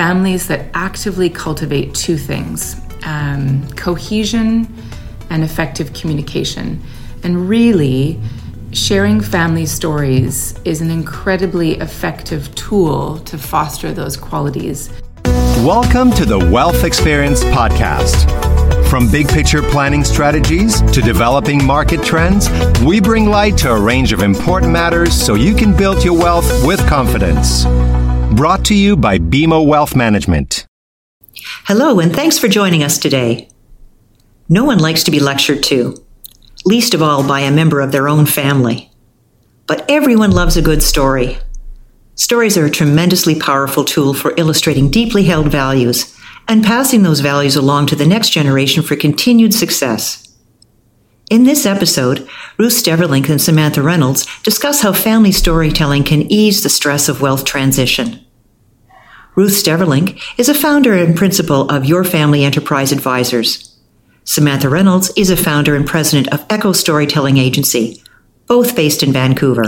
families that actively cultivate two things um, cohesion and effective communication. And really, sharing family stories is an incredibly effective tool to foster those qualities. Welcome to the Wealth Experience Podcast. From big picture planning strategies to developing market trends, we bring light to a range of important matters so you can build your wealth with confidence. Brought to you by BMO Wealth Management. Hello, and thanks for joining us today. No one likes to be lectured to, least of all by a member of their own family. But everyone loves a good story. Stories are a tremendously powerful tool for illustrating deeply held values and passing those values along to the next generation for continued success. In this episode, Ruth Steverlynck and Samantha Reynolds discuss how family storytelling can ease the stress of wealth transition. Ruth Steverlynck is a founder and principal of Your Family Enterprise Advisors. Samantha Reynolds is a founder and president of Echo Storytelling Agency, both based in Vancouver.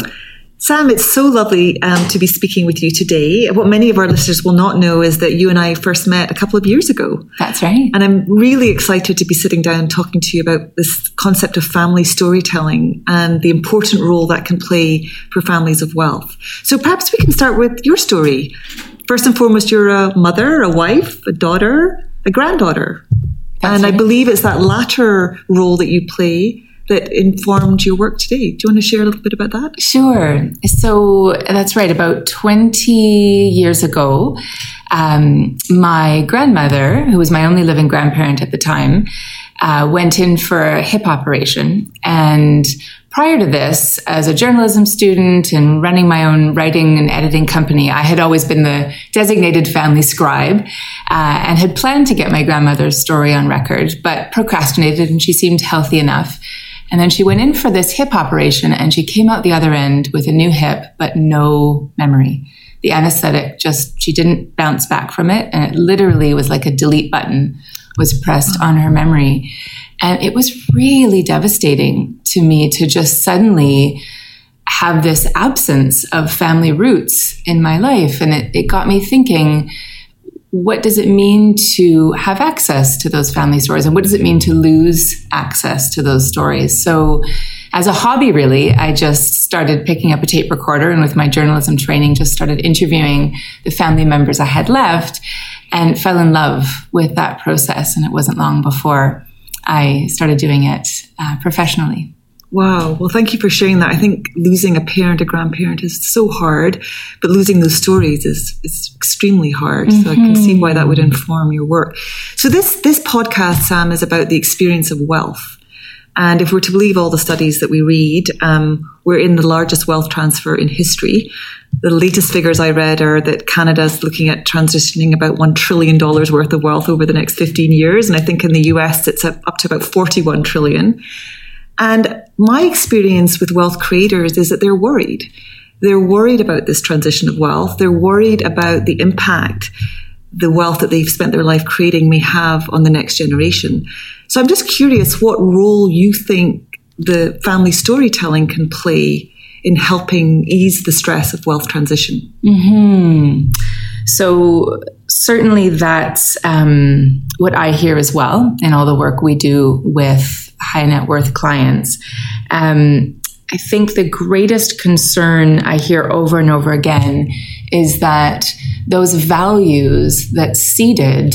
Sam, it's so lovely um, to be speaking with you today. What many of our listeners will not know is that you and I first met a couple of years ago. That's right. And I'm really excited to be sitting down talking to you about this concept of family storytelling and the important role that can play for families of wealth. So perhaps we can start with your story. First and foremost, you're a mother, a wife, a daughter, a granddaughter. That's and right. I believe it's that latter role that you play that informed your work today. Do you want to share a little bit about that? Sure. So that's right. About 20 years ago, um, my grandmother, who was my only living grandparent at the time, uh, went in for a hip operation. And prior to this, as a journalism student and running my own writing and editing company, I had always been the designated family scribe uh, and had planned to get my grandmother's story on record, but procrastinated and she seemed healthy enough. And then she went in for this hip operation and she came out the other end with a new hip, but no memory. The anesthetic just, she didn't bounce back from it. And it literally was like a delete button was pressed on her memory. And it was really devastating to me to just suddenly have this absence of family roots in my life. And it, it got me thinking, what does it mean to have access to those family stories? And what does it mean to lose access to those stories? So as a hobby really i just started picking up a tape recorder. And with my journalism training just started interviewing the family members i had left and fell in love with that process. And it wasn't long before i started doing it uh, professionally Wow. Well, thank you for sharing that. I think losing a parent, a grandparent is so hard, but losing those stories is, is extremely hard. Mm-hmm. So I can see why that would inform your work. So this, this podcast, Sam, is about the experience of wealth. And if we're to believe all the studies that we read, um, we're in the largest wealth transfer in history. The latest figures I read are that Canada's looking at transitioning about $1 trillion worth of wealth over the next 15 years. And I think in the US, it's up, up to about 41 trillion. And my experience with wealth creators is that they're worried. They're worried about this transition of wealth. They're worried about the impact the wealth that they've spent their life creating may have on the next generation. So I'm just curious what role you think the family storytelling can play in helping ease the stress of wealth transition. Mm-hmm. So certainly that's um, what I hear as well in all the work we do with high net worth clients. Um, I think the greatest concern I hear over and over again is that those values that seeded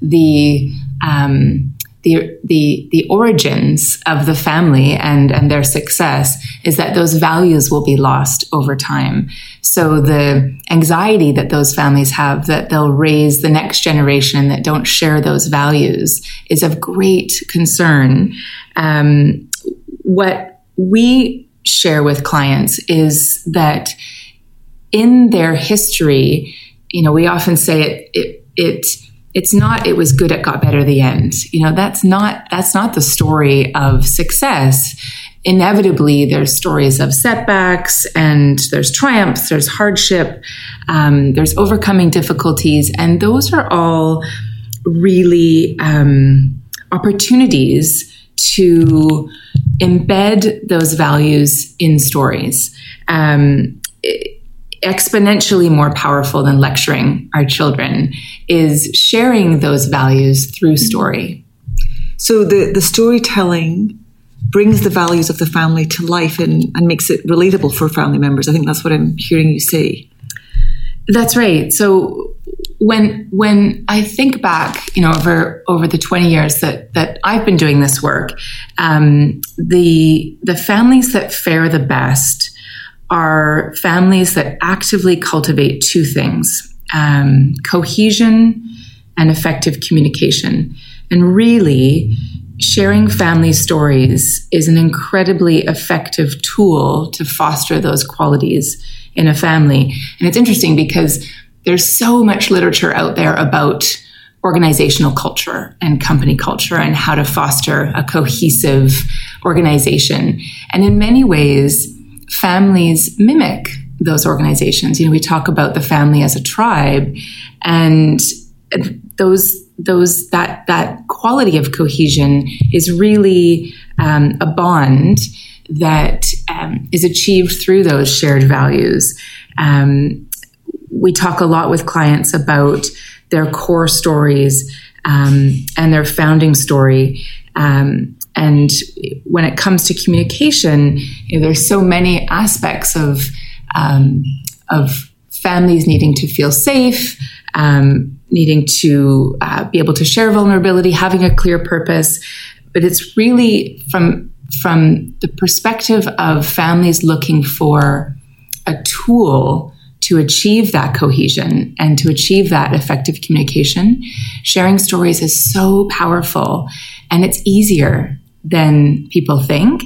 the um, the, the, the origins of the family and, and their success is that those values will be lost over time. So the anxiety that those families have that they'll raise the next generation that don't share those values is of great concern. Um, what we share with clients is that in their history, you know, we often say it, it, it it's not it was good it got better the end. You know that's not that's not the story of success. Inevitably there's stories of setbacks and there's triumphs there's hardship um, there's overcoming difficulties and those are all really um, opportunities to embed those values in stories. Um, exponentially more powerful than lecturing our children is sharing those values through story. So the, the storytelling brings the values of the family to life and, and makes it relatable for family members. I think that's what I'm hearing you say. That's right. So when when I think back, you know, over over the twenty years that that I've been doing this work, um, the the families that fare the best are families that actively cultivate two things: um, cohesion and effective communication. And really, sharing family stories is an incredibly effective tool to foster those qualities in a family. And it's interesting because there's so much literature out there about organizational culture and company culture and how to foster a cohesive organization. And in many ways, families mimic those organizations. You know, we talk about the family as a tribe and those those that that quality of cohesion is really um, a bond that um, is achieved through those shared values. Um, we talk a lot with clients about their core stories um, and their founding story. Um, and when it comes to communication, you know, there's so many aspects of um, of families needing to feel safe, um, needing to uh, be able to share vulnerability, having a clear purpose. But it's really from from the perspective of families looking for a tool to achieve that cohesion and to achieve that effective communication, sharing stories is so powerful and it's easier than people think.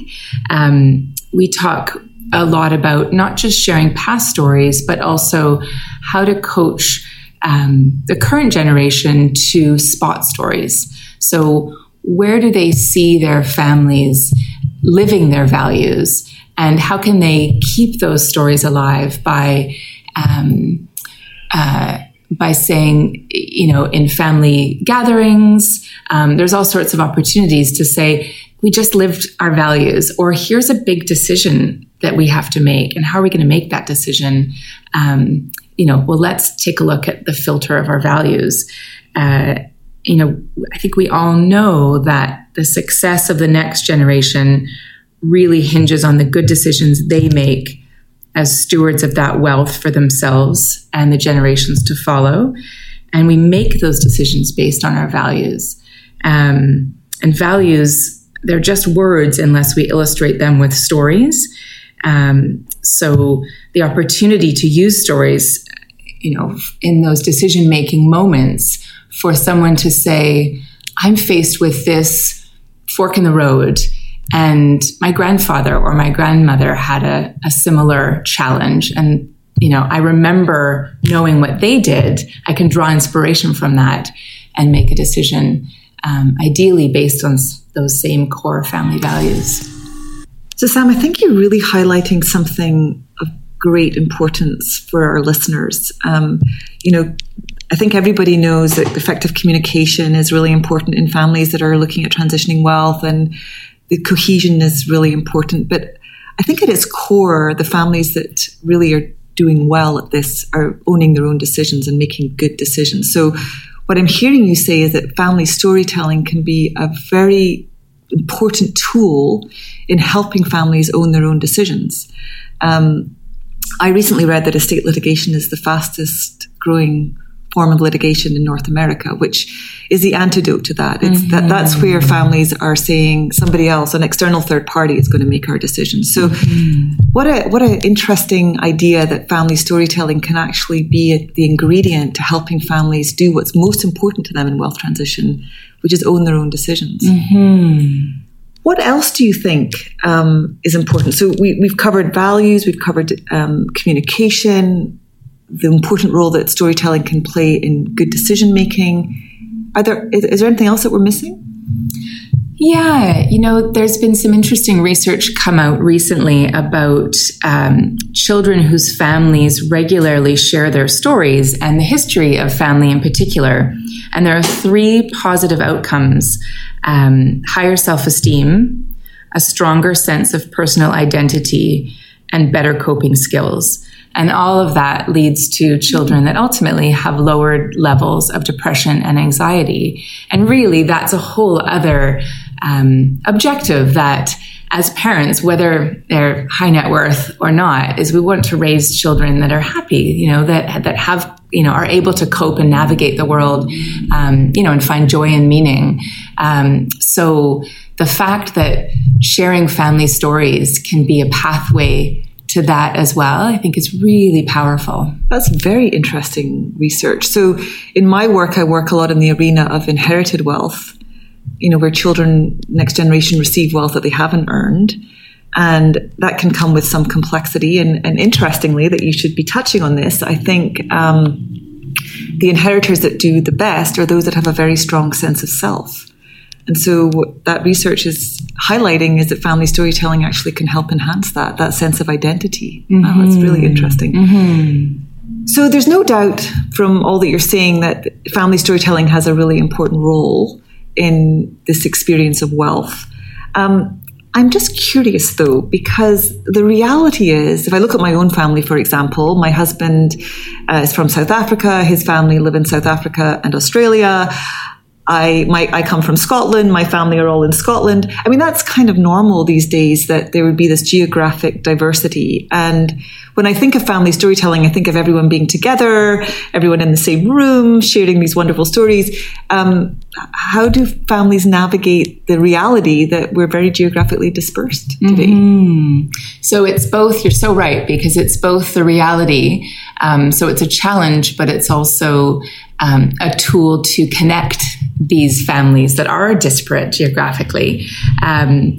Um, we talk a lot about not just sharing past stories, but also how to coach um, the current generation to spot stories. So, where do they see their families living their values? And how can they keep those stories alive by um, uh, by saying, you know, in family gatherings, um, there's all sorts of opportunities to say, we just lived our values, or here's a big decision that we have to make, and how are we going to make that decision? Um, you know, well, let's take a look at the filter of our values. Uh, you know, I think we all know that the success of the next generation really hinges on the good decisions they make as stewards of that wealth for themselves and the generations to follow. And we make those decisions based on our values. Um, and values, they're just words unless we illustrate them with stories. Um, so the opportunity to use stories, you know, in those decision making moments for someone to say, I'm faced with this fork in the road and my grandfather or my grandmother had a, a similar challenge. And, you know, I remember knowing what they did. I can draw inspiration from that and make a decision, um, ideally based on those same core family values. So, Sam, I think you're really highlighting something of great importance for our listeners. Um, you know, I think everybody knows that effective communication is really important in families that are looking at transitioning wealth and the cohesion is really important. But I think at its core, the families that really are doing well at this are owning their own decisions and making good decisions. So, what I'm hearing you say is that family storytelling can be a very important tool in helping families own their own decisions. Um, I recently read that estate litigation is the fastest growing form of litigation in North America, which is the antidote to that. It's mm-hmm. that that's where families are saying somebody else, an external third party, is going to make our decisions. So, mm-hmm. what a what an interesting idea that family storytelling can actually be the ingredient to helping families do what's most important to them in wealth transition, which is own their own decisions. Mm-hmm. What else do you think um, is important? So we we, have covered values, we've covered um, communication, the important role that storytelling can play in good decision making. Are there is, is there anything else that we're missing? Yeah, you know, there's been some interesting research come out recently about um, children whose families regularly share their stories and the history of family in particular. And there are three positive outcomes um, higher self esteem, a stronger sense of personal identity, and better coping skills. And all of that leads to children that ultimately have lowered levels of depression and anxiety. And really, that's a whole other um, objective that as parents, whether they're high net worth or not, is we want to raise children that are happy, you know, that that have you know are able to cope and navigate the world, um, you know, and find joy and meaning. Um, so the fact that sharing family stories can be a pathway to that as well, I think is really powerful. That's very interesting research. So, in my work, I work a lot in the arena of inherited wealth, you know, where children, next generation, receive wealth that they haven't earned. And that can come with some complexity. And, and interestingly, that you should be touching on this, I think um, the inheritors that do the best are those that have a very strong sense of self. And so what that research is highlighting is that family storytelling actually can help enhance that, that sense of identity. Mm-hmm. Wow, that's really interesting. Mm-hmm. So there's no doubt from all that you're saying that family storytelling has a really important role in this experience of wealth. Um, I'm just curious though, because the reality is, if I look at my own family, for example, my husband uh, is from South Africa, his family live in South Africa and Australia. I my I come from Scotland. My family are all in Scotland. I mean, that's kind of normal these days that there would be this geographic diversity. And when I think of family storytelling, I think of everyone being together, everyone in the same room, sharing these wonderful stories. Um, how do families navigate the reality that we're very geographically dispersed today? Mm-hmm. So it's both. You're so right because it's both the reality. Um, so it's a challenge, but it's also um, a tool to connect these families that are disparate geographically. Um,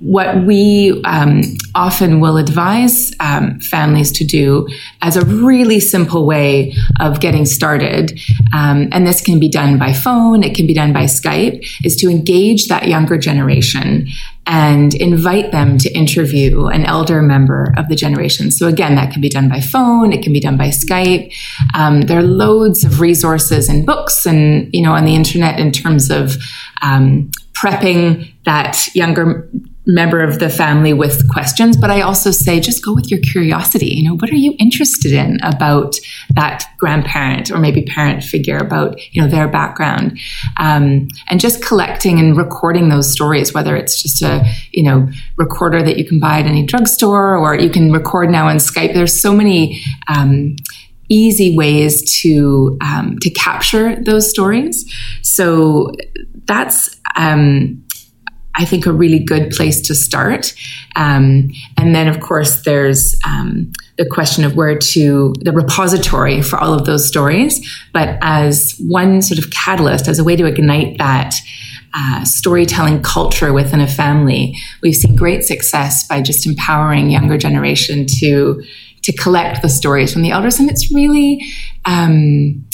what we um, often will advise um, families to do as a really simple way of getting started, um, and this can be done by phone, it can be done by Skype, is to engage that younger generation and invite them to interview an elder member of the generation. So again, that can be done by phone, it can be done by Skype. Um, there are loads of resources and books and you know on the internet in terms of um, prepping that younger member of the family with questions, but I also say just go with your curiosity. You know, what are you interested in about that grandparent or maybe parent figure about you know their background, um, and just collecting and recording those stories. Whether it's just a you know recorder that you can buy at any drugstore, or you can record now on Skype. There's so many. Um, easy ways to um, to capture those stories. So that's um, I think, a really good place to start. Um, and then, of course, there's um, the question of where to, the repository for all of those stories. But as one sort of catalyst, as a way to ignite that uh, storytelling culture within a family, we've seen great success by just empowering younger generation to to collect the stories from the elders, and it's really um,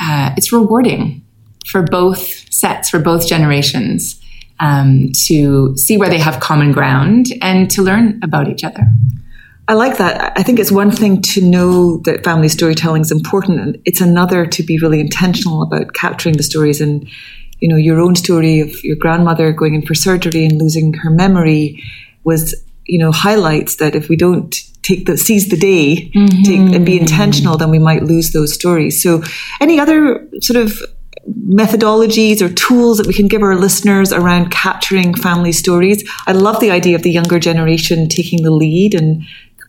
uh, it's rewarding for both sets, for both generations um, to see where they have common ground and to learn about each other. I like that. I think it's one thing to know that family storytelling is important, and it's another to be really intentional about capturing the stories. And you know, your own story of your grandmother going in for surgery and losing her memory was, you know, highlights that if we don't take the seize the day mm-hmm. take, and be intentional, then we might lose those stories. So, any other sort of methodologies or tools that we can give our listeners around capturing family stories. I love the idea of the younger generation taking the lead and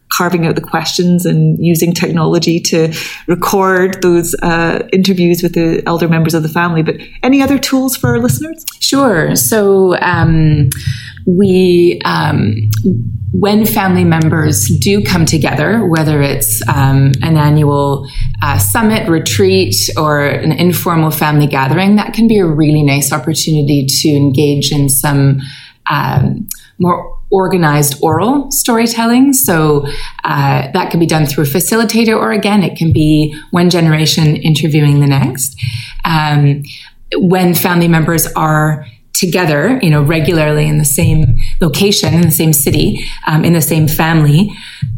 carving out the questions and using technology to record those uh, interviews with the elder members of the family. But any other tools for our listeners? Sure. So um, we um, when family members do come together, whether it's um, an annual uh, summit, retreat, or an informal family gathering, that can be a really nice opportunity to engage in some um, more organized oral storytelling. So uh, that can be done through a facilitator, or again, it can be one generation interviewing the next. Um, when family members are together, you know, regularly in the same location, in the same city, um, in the same family,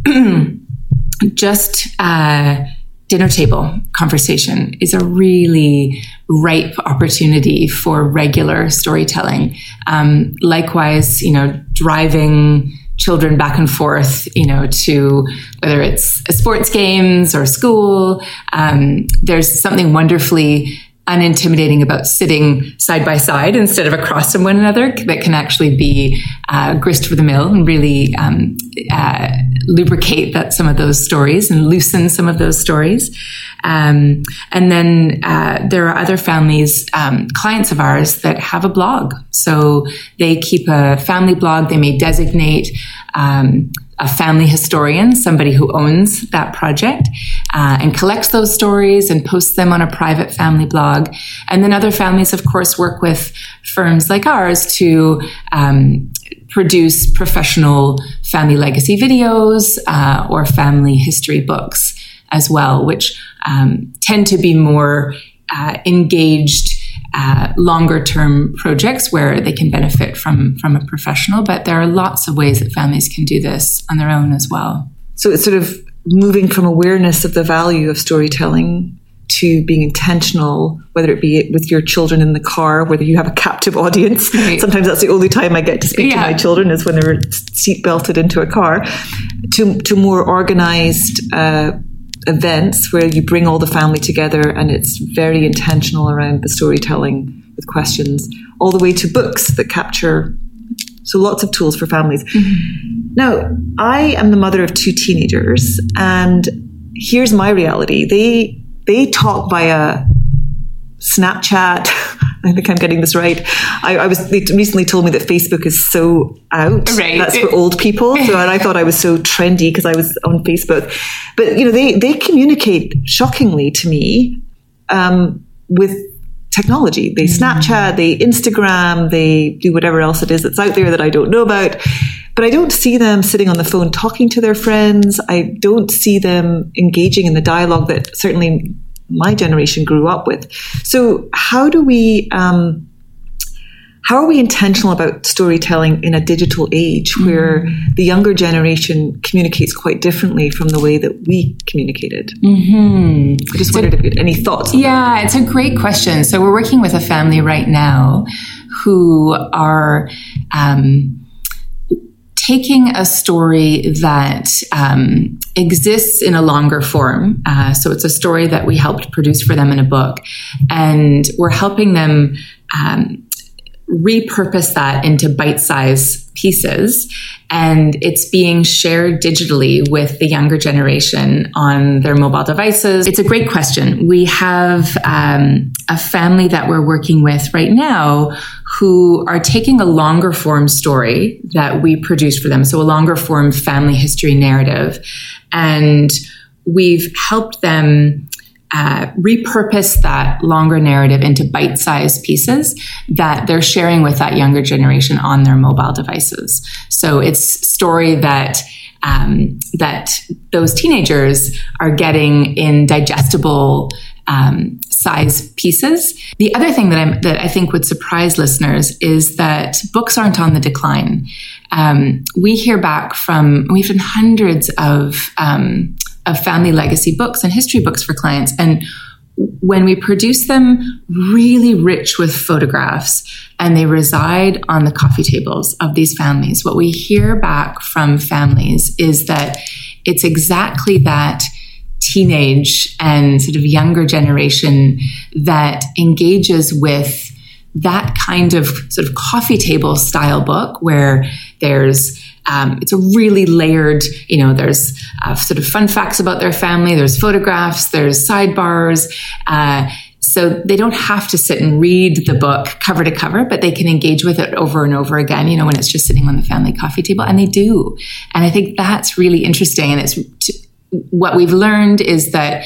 just uh, dinner table conversation is a really ripe opportunity for regular storytelling. Um, likewise, you know, driving children back and forth, you know, to whether it's sports games or school. Um, there's something wonderfully unintimidating about sitting side by side instead of across from one another that can actually be uh, grist for the mill and really um, uh, lubricate that some of those stories and loosen some of those stories. Um, and then uh, there are other families, um, clients of ours that have a blog. So they keep a family blog. They may designate um, a family historian, somebody who owns that project, uh, and collects those stories and posts them on a private family blog. And then other families, of course, work with firms like ours to um, produce professional family legacy videos uh, or family history books as well, which um, tend to be more uh, engaged uh, longer term projects where they can benefit from from a professional. But there are lots of ways that families can do this on their own as well. So it's sort of moving from awareness of the value of storytelling to being intentional, whether it be with your children in the car, whether you have a captive audience. Right. Sometimes that's the only time I get to speak yeah. to my children is when they're seat belted into a car. To to more organized. Uh, events where you bring all the family together and it's very intentional around the storytelling with questions, all the way to books that capture. So lots of tools for families. Mm-hmm. Now, I am the mother of two teenagers, and here's my reality. They they talk via Snapchat. I think I'm getting this right. I, I, was they recently told me that Facebook is so out. Right. That's for old people. So and I thought I was so trendy because I was on Facebook. But you know, they they communicate shockingly to me um, with technology. They mm. Snapchat, they Instagram, they do whatever else it is that's out there that I don't know about. But I don't see them sitting on the phone talking to their friends. I don't see them engaging in the dialogue that certainly my generation grew up with. So how do we um, how are we intentional about storytelling in a digital age where mm-hmm. the younger generation communicates quite differently from the way that we communicated? Mm-hmm. I just so, wondered if you had any thoughts. yeah, that. it's a great question. So we're working with a family right now who are. Um, taking a story that um, exists in a longer form. Uh, so it's a story that we helped produce for them in a book, and we're helping them um, repurpose that into bite size pieces and it's being shared digitally with the younger generation on their mobile devices. It's a great question. We have um, a family that we're working with right now who are taking a longer form story that we produced for them. So a longer form family history narrative. And we've helped them uh, repurpose that longer narrative into bite sized pieces that they're sharing with that younger generation on their mobile devices. So it's story that um, that those teenagers are getting in digestible um, size pieces. The other thing that, I'm, that I think would surprise listeners is that books aren't on the decline. Um, we hear back from we've done hundreds of um, of family legacy books and history books for clients. And when we produce them really rich with photographs and they reside on the coffee tables of these families, what we hear back from families is that it's exactly that teenage and sort of younger generation that engages with that kind of sort of coffee table style book where there's um, it's a really layered, you know, there's uh, sort of fun facts about their family, there's photographs, there's sidebars. Uh, so they don't have to sit and read the book cover to cover, but they can engage with it over and over again, you know, when it's just sitting on the family coffee table. And they do. And I think that's really interesting. And it's what we've learned is that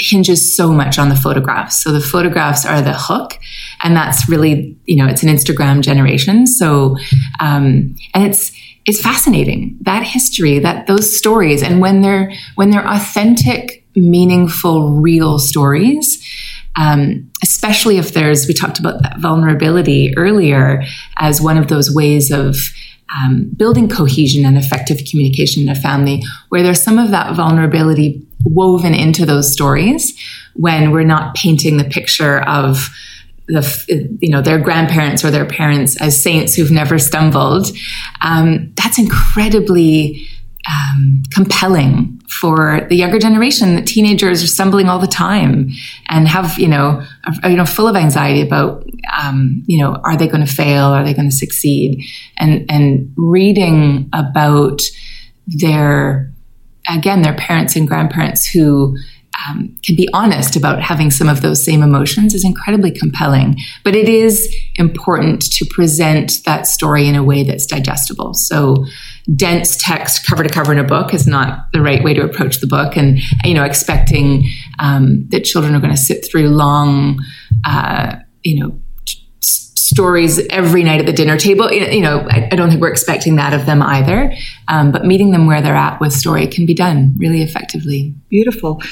hinges so much on the photographs. So the photographs are the hook, and that's really, you know, it's an Instagram generation. So, um, and it's is fascinating. That history, that those stories, and when they're when they're authentic, meaningful, real stories, um, especially if there's we talked about that vulnerability earlier as one of those ways of um, building cohesion and effective communication in a family, where there's some of that vulnerability woven into those stories when we're not painting the picture of the you know their grandparents or their parents as saints who've never stumbled. Um, that's incredibly um, compelling for the younger generation. That teenagers are stumbling all the time and have you know are, you know full of anxiety about um, you know are they going to fail? Are they going to succeed? And and reading about their again their parents and grandparents who um, can be honest about having some of those same emotions is incredibly compelling. But it is important to present that story in a way that's digestible. So dense text cover to cover in a book is not the right way to approach the book. And, you know, expecting um, that children are going to sit through long, uh, you know, stories every night at the dinner table. You know, I, I don't think we're expecting that of them either. Um, but meeting them where they're at with story can be done really effectively. Beautiful.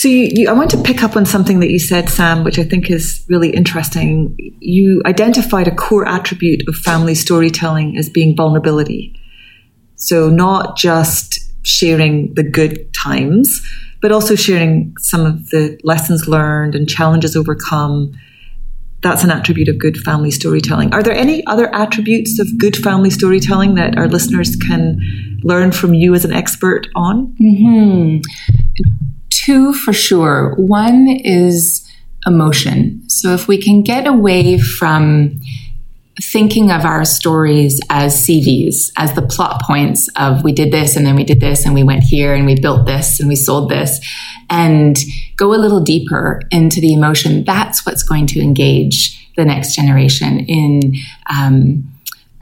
So you, you, I want to pick up on something that you said, Sam, which I think is really interesting. You identified a core attribute of family storytelling as being vulnerability. So not just sharing the good times, but also sharing some of the lessons learned and challenges overcome. That's an attribute of good family storytelling. Are there any other attributes of good family storytelling that our listeners can learn from you as an expert on? Mm-hmm two for sure. One is emotion. So if we can get away from thinking of our stories as CVs, as the plot points of we did this and then we did this and we went here and we built this and we sold this, and go a little deeper into the emotion, that's what's going to engage the next generation in. Um,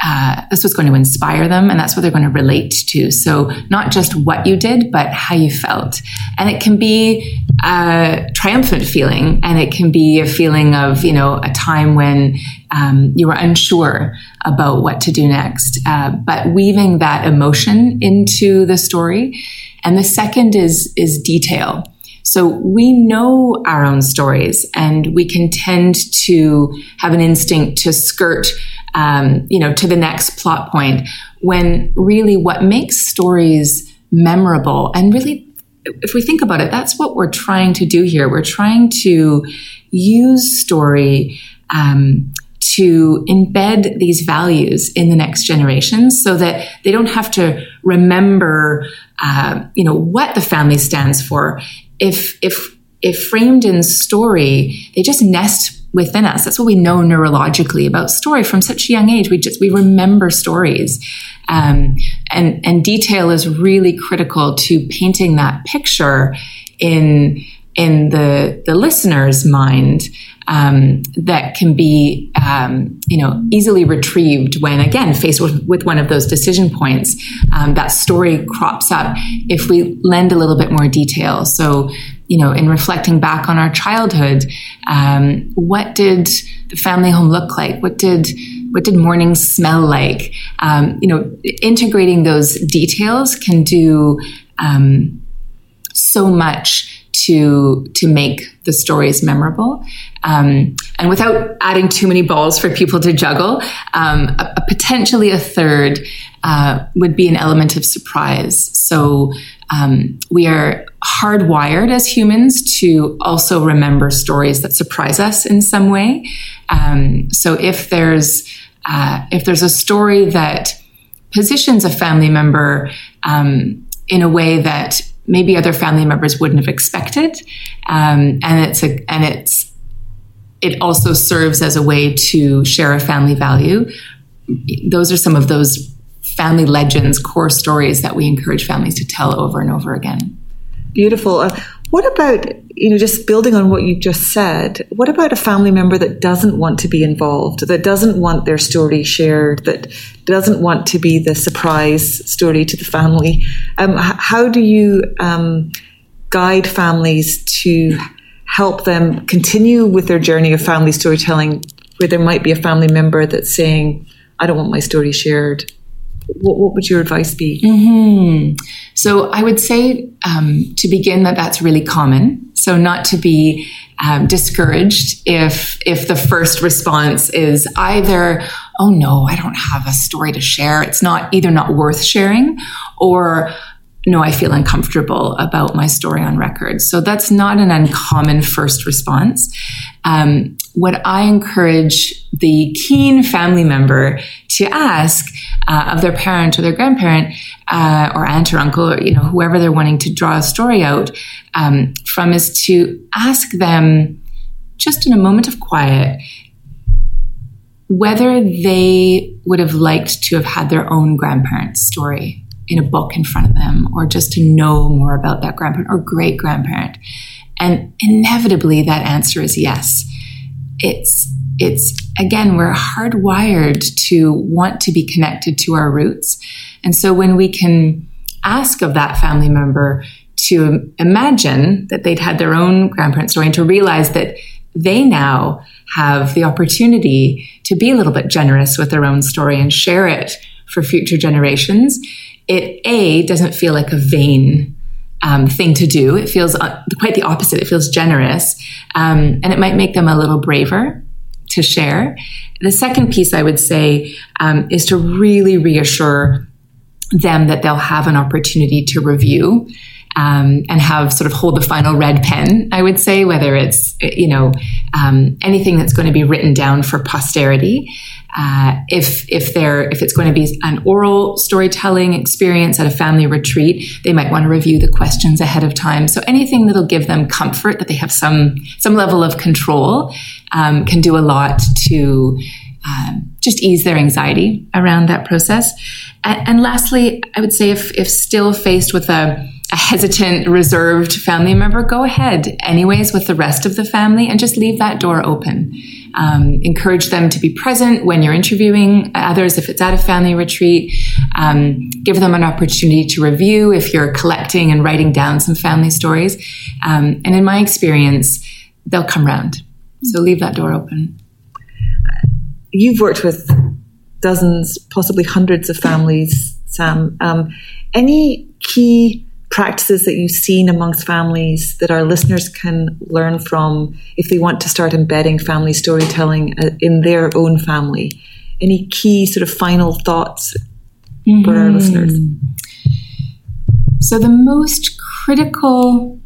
uh, this was going to inspire them and that's what they're going to relate to. So, not just what you did, but how you felt. And it can be a triumphant feeling and it can be a feeling of, you know, a time when um, you were unsure about what to do next, uh, but weaving that emotion into the story. And the second is, is detail. So we know our own stories and we can tend to have an instinct to skirt um, you know, to the next plot point when really what makes stories memorable and really if we think about it, that's what we're trying to do here. We're trying to use story um, to embed these values in the next generation so that they don't have to remember, uh, you know, what the family stands for. If if if framed in story, they just nest within us. That's what we know neurologically about story from such a young age. We just we remember stories, um, and and detail is really critical to painting that picture in in the the listener's mind um, that can be um, you know easily retrieved when again faced with, with one of those decision points um, that story crops up if we lend a little bit more detail so you know in reflecting back on our childhood um, what did the family home look like what did what did mornings smell like um, you know integrating those details can do um, so much to to make the stories memorable. Um, and without adding too many balls for people to juggle, um, a, a potentially a third uh, would be an element of surprise. So um, we are hardwired as humans to also remember stories that surprise us in some way. Um, so if there's uh, if there's a story that positions a family member um, in a way that maybe other family members wouldn't have expected. Um, and it's a, and it's, it also serves as a way to share a family value. Those are some of those family legends, core stories that we encourage families to tell over and over again. Beautiful. Uh, what about, you know, just building on what you've just said, what about a family member that doesn't want to be involved, that doesn't want their story shared, that doesn't want to be the surprise story to the family? Um, how do you um, guide families to help them continue with their journey of family storytelling where there might be a family member that's saying, I don't want my story shared? What, what would your advice be? Mm-hmm. So I would say um, to begin that that's really common. So not to be um, discouraged if if the first response is either oh no I don't have a story to share. It's not either not worth sharing or no, I feel uncomfortable about my story on record. So that's not an uncommon first response. Um, what I encourage the keen family member to ask uh, of their parent or their grandparent uh, or aunt or uncle or you know whoever they're wanting to draw a story out um, from is to ask them just in a moment of quiet whether they would have liked to have had their own grandparent's story in a book in front of them or just to know more about that grandparent or great grandparent and inevitably that answer is yes it's it's again we're hardwired to want to be connected to our roots. And so when we can ask of that family member to imagine that they'd had their own grandparent story and to realize that they now have the opportunity to be a little bit generous with their own story and share it for future generations it a doesn't feel like a vain um, thing to do. It feels uh, quite the opposite. It feels generous, um, and it might make them a little braver to share. The second piece I would say um, is to really reassure them that they'll have an opportunity to review. Um, and have sort of hold the final red pen, I would say, whether it's, you know, um, anything that's going to be written down for posterity. Uh, if if they're if it's going to be an oral storytelling experience at a family retreat, they might want to review the questions ahead of time. So anything that'll give them comfort that they have some some level of control um, can do a lot to um, just ease their anxiety around that process. And, and lastly, I would say if if still faced with a a hesitant, reserved family member, go ahead anyways with the rest of the family and just leave that door open. Um, encourage them to be present when you're interviewing others if it's at a family retreat. Um, give them an opportunity to review if you're collecting and writing down some family stories. Um, and in my experience, they'll come round. So leave that door open. You've worked with dozens, possibly hundreds of families, Sam. Um, any key practices that you've seen amongst families that our listeners can learn from if they want to start embedding family storytelling uh, in their own family? Any key sort of final thoughts mm-hmm. for our listeners? So, the most critical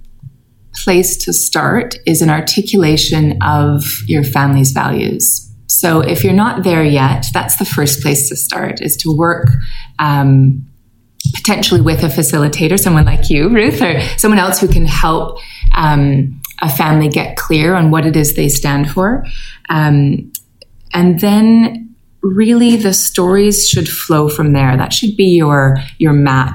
place to start is an articulation of your family's values. So, if you're not there yet, that's the first place to start, is to work um, potentially with a facilitator, someone like you, Ruth, or someone else who can help um, a family get clear on what it is they stand for. Um, and then really the stories should flow from there. That should be your, your map.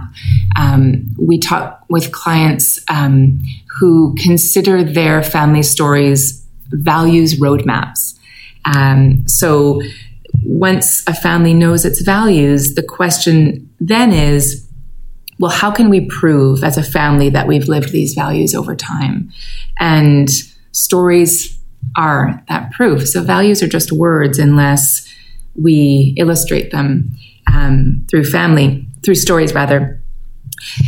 Um, we talk with clients um, who consider their family stories values roadmaps. Um, so once a family knows its values, the question then is, well, how can we prove as a family that we've lived these values over time? And stories are that proof. So values are just words unless we illustrate them um, through family, through stories rather.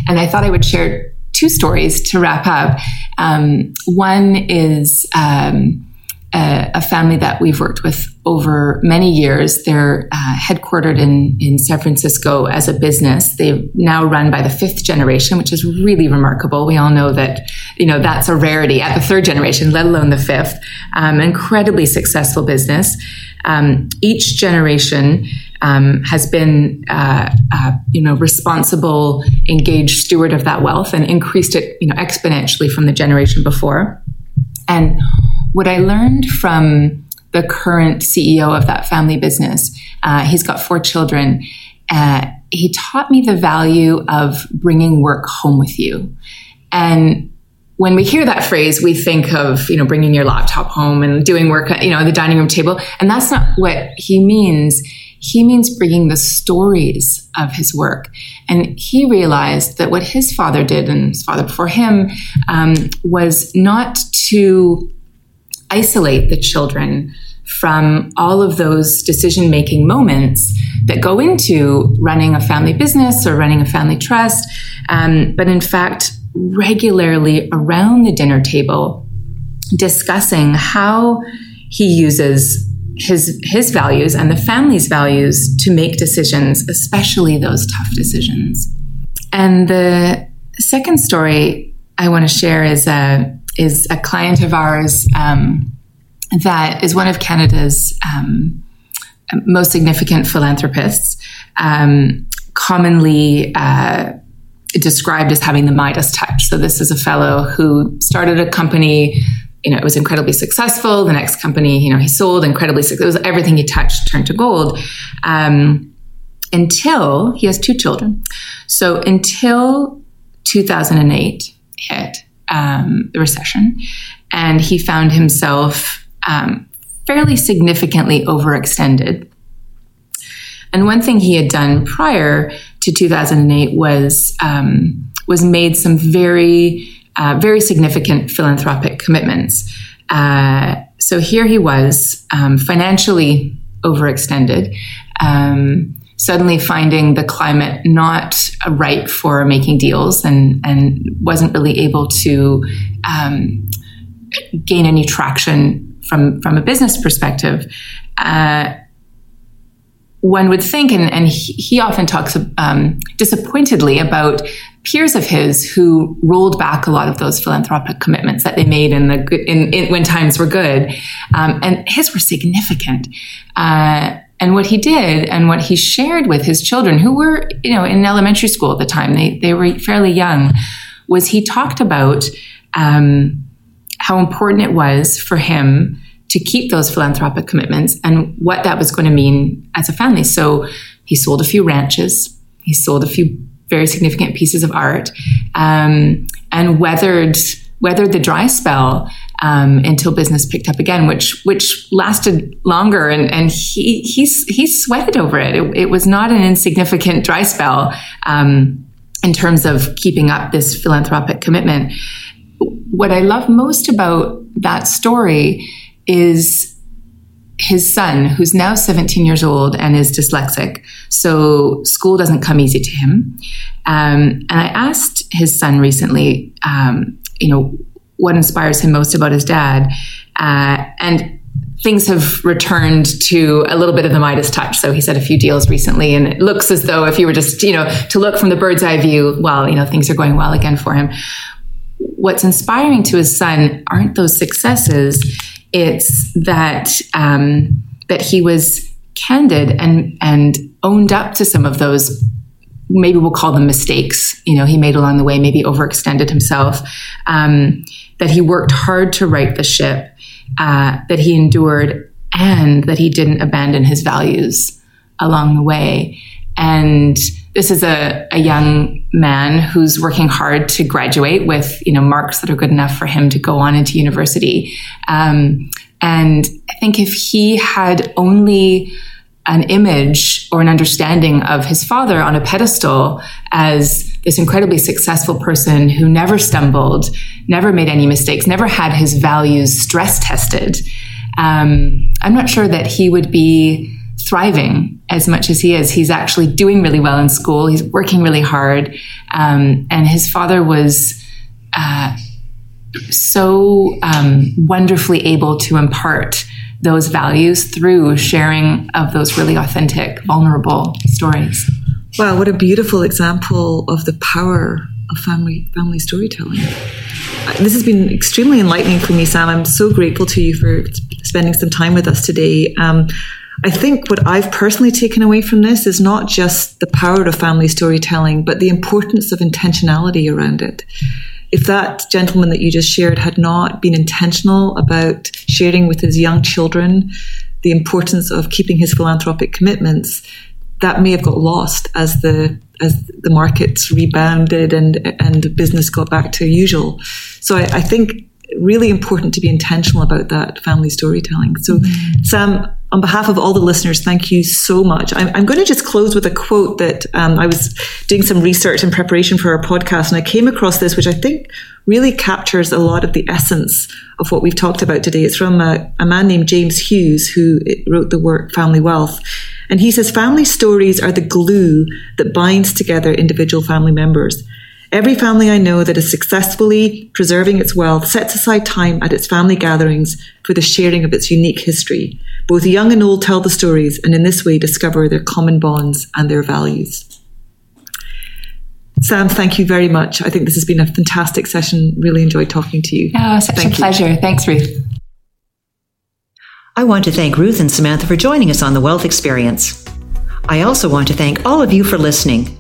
And I thought I would share two stories to wrap up. Um, one is um, a, a, family that we've worked with over many years. They're uh, headquartered in, in San Francisco as a business. They're now run by the fifth generation, which is really remarkable. We all know that, you know, that's a rarity at the third generation, let alone the fifth. Um, incredibly successful business. Um, each generation um, has been, uh, uh, you know, responsible, engaged steward of that wealth and increased it, you know, exponentially from the generation before. And what I learned from the current CEO of that family business, uh, he's got four children. Uh, he taught me the value of bringing work home with you. And when we hear that phrase, we think of, you know, bringing your laptop home and doing work, you know, the dining room table. And that's not what he means. He means bringing the stories of his work. And he realized that what his father did and his father before him um, was not to isolate the children from all of those decision making moments that go into running a family business or running a family trust, um, but in fact, regularly around the dinner table discussing how he uses his his values and the family's values to make decisions, especially those tough decisions. And the second story I want to share is a is a client of ours um, that is one of Canada's um, most significant philanthropists, um, commonly uh, described as having the Midas touch. So this is a fellow who started a company. You know, it was incredibly successful. The next company, you know, he sold incredibly successful. It was everything he touched turned to gold. Um, until he has two children. So until 2008 hit um, the recession, and he found himself um, fairly significantly overextended. And one thing he had done prior to 2008 was um, was made some very uh, very significant philanthropic commitments. Uh, so here he was um, financially overextended. Um, suddenly finding the climate not right for making deals and, and wasn't really able to um, gain any traction from, from a business perspective. Uh, one would think, and, and he, he often talks um, disappointedly about peers of his who rolled back a lot of those philanthropic commitments that they made in the in, in when times were good, um, and his were significant. Uh, and what he did and what he shared with his children who were you know in elementary school at the time they, they were fairly young was he talked about um, how important it was for him to keep those philanthropic commitments and what that was going to mean as a family. So he sold a few ranches he sold a few very significant pieces of art um, and weathered weathered the dry spell um, until business picked up again, which which lasted longer, and and he he's he sweated over it. it. it. was not an insignificant dry spell um, in terms of keeping up this philanthropic commitment. What I love most about that story is his son, who's now 17 years old and is dyslexic. So school doesn't come easy to him. Um, and I asked his son recently, um, you know, what inspires him most about his dad. Uh, and things have returned to a little bit of the Midas touch. So he's had a few deals recently, and it looks as though if you were just, you know, to look from the bird's eye view, well, you know, things are going well again for him. What's inspiring to his son aren't those successes; it's that um, that he was candid and and owned up to some of those maybe we'll call them mistakes you know he made along the way maybe overextended himself um, that he worked hard to right the ship, uh, that he endured, and that he didn't abandon his values along the way. And this is a, a young man who's working hard to graduate with, you know, marks that are good enough for him to go on into university. Um, and I think if he had only an image or an understanding of his father on a pedestal as this incredibly successful person who never stumbled, never made any mistakes, never had his values stress tested, um, I'm not sure that he would be thriving as much as he is. He's actually doing really well in school. He's working really hard. Um, and his father was uh, so um, wonderfully able to impart those values through sharing of those really authentic, vulnerable stories. Wow, what a beautiful example of the power of family family storytelling. This has been extremely enlightening for me, Sam. I'm so grateful to you for spending some time with us today. Um, I think what I've personally taken away from this is not just the power of family storytelling, but the importance of intentionality around it if that gentleman that you just shared had not been intentional about sharing with his young children the importance of keeping his philanthropic commitments, that may have got lost as the as the markets rebounded and and business got back to usual. So I, I think really important to be intentional about that family storytelling. So, mm-hmm. Sam, on behalf of all the listeners, thank you so much. I'm, I'm going to just close with a quote that um, I was doing some research in preparation for our podcast, and I came across this, which I think really captures a lot of the essence of what we've talked about today. It's from a, a man named James Hughes, who wrote the work Family Wealth. And he says, Family stories are the glue that binds together individual family members. Every family I know that is successfully preserving its wealth sets aside time at its family gatherings for the sharing of its unique history. Both young and old tell the stories and in this way discover their common bonds and their values. Sam, thank you very much. I think this has been a fantastic session. Really enjoyed talking to you. Oh, such thank a pleasure. Thanks, Ruth. I want to thank Ruth and Samantha for joining us on the Wealth Experience. I also want to thank all of you for listening.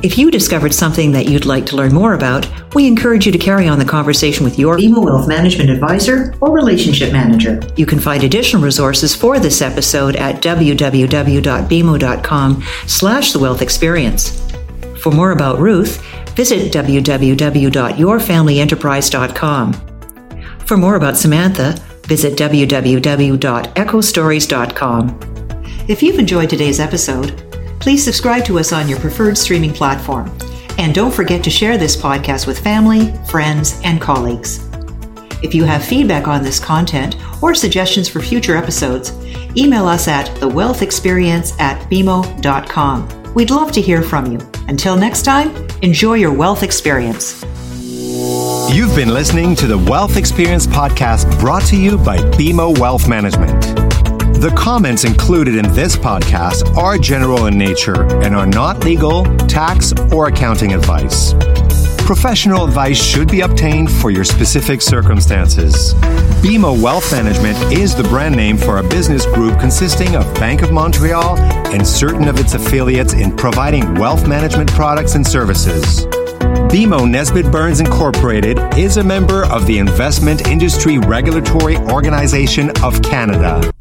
If you discovered something that you'd like to learn more about, we encourage you to carry on the conversation with your BMO Wealth Management Advisor or Relationship Manager. You can find additional resources for this episode at www.bmo.com slash the wealth experience. For more about Ruth, visit www.yourfamilyenterprise.com. For more about Samantha, visit www.echostories.com. If you've enjoyed today's episode, please subscribe to us on your preferred streaming platform. And don't forget to share this podcast with family, friends, and colleagues. If you have feedback on this content or suggestions for future episodes, email us at thewealthexperience at bmo.com. We'd love to hear from you. Until next time, enjoy your wealth experience. You've been listening to the Wealth Experience podcast brought to you by BMO Wealth Management. The comments included in this podcast are general in nature and are not legal, tax, or accounting advice. Professional advice should be obtained for your specific circumstances. BMO Wealth Management is the brand name for a business group consisting of Bank of Montreal and certain of its affiliates in providing wealth management products and services. BMO Nesbitt Burns Incorporated is a member of the Investment Industry Regulatory Organization of Canada.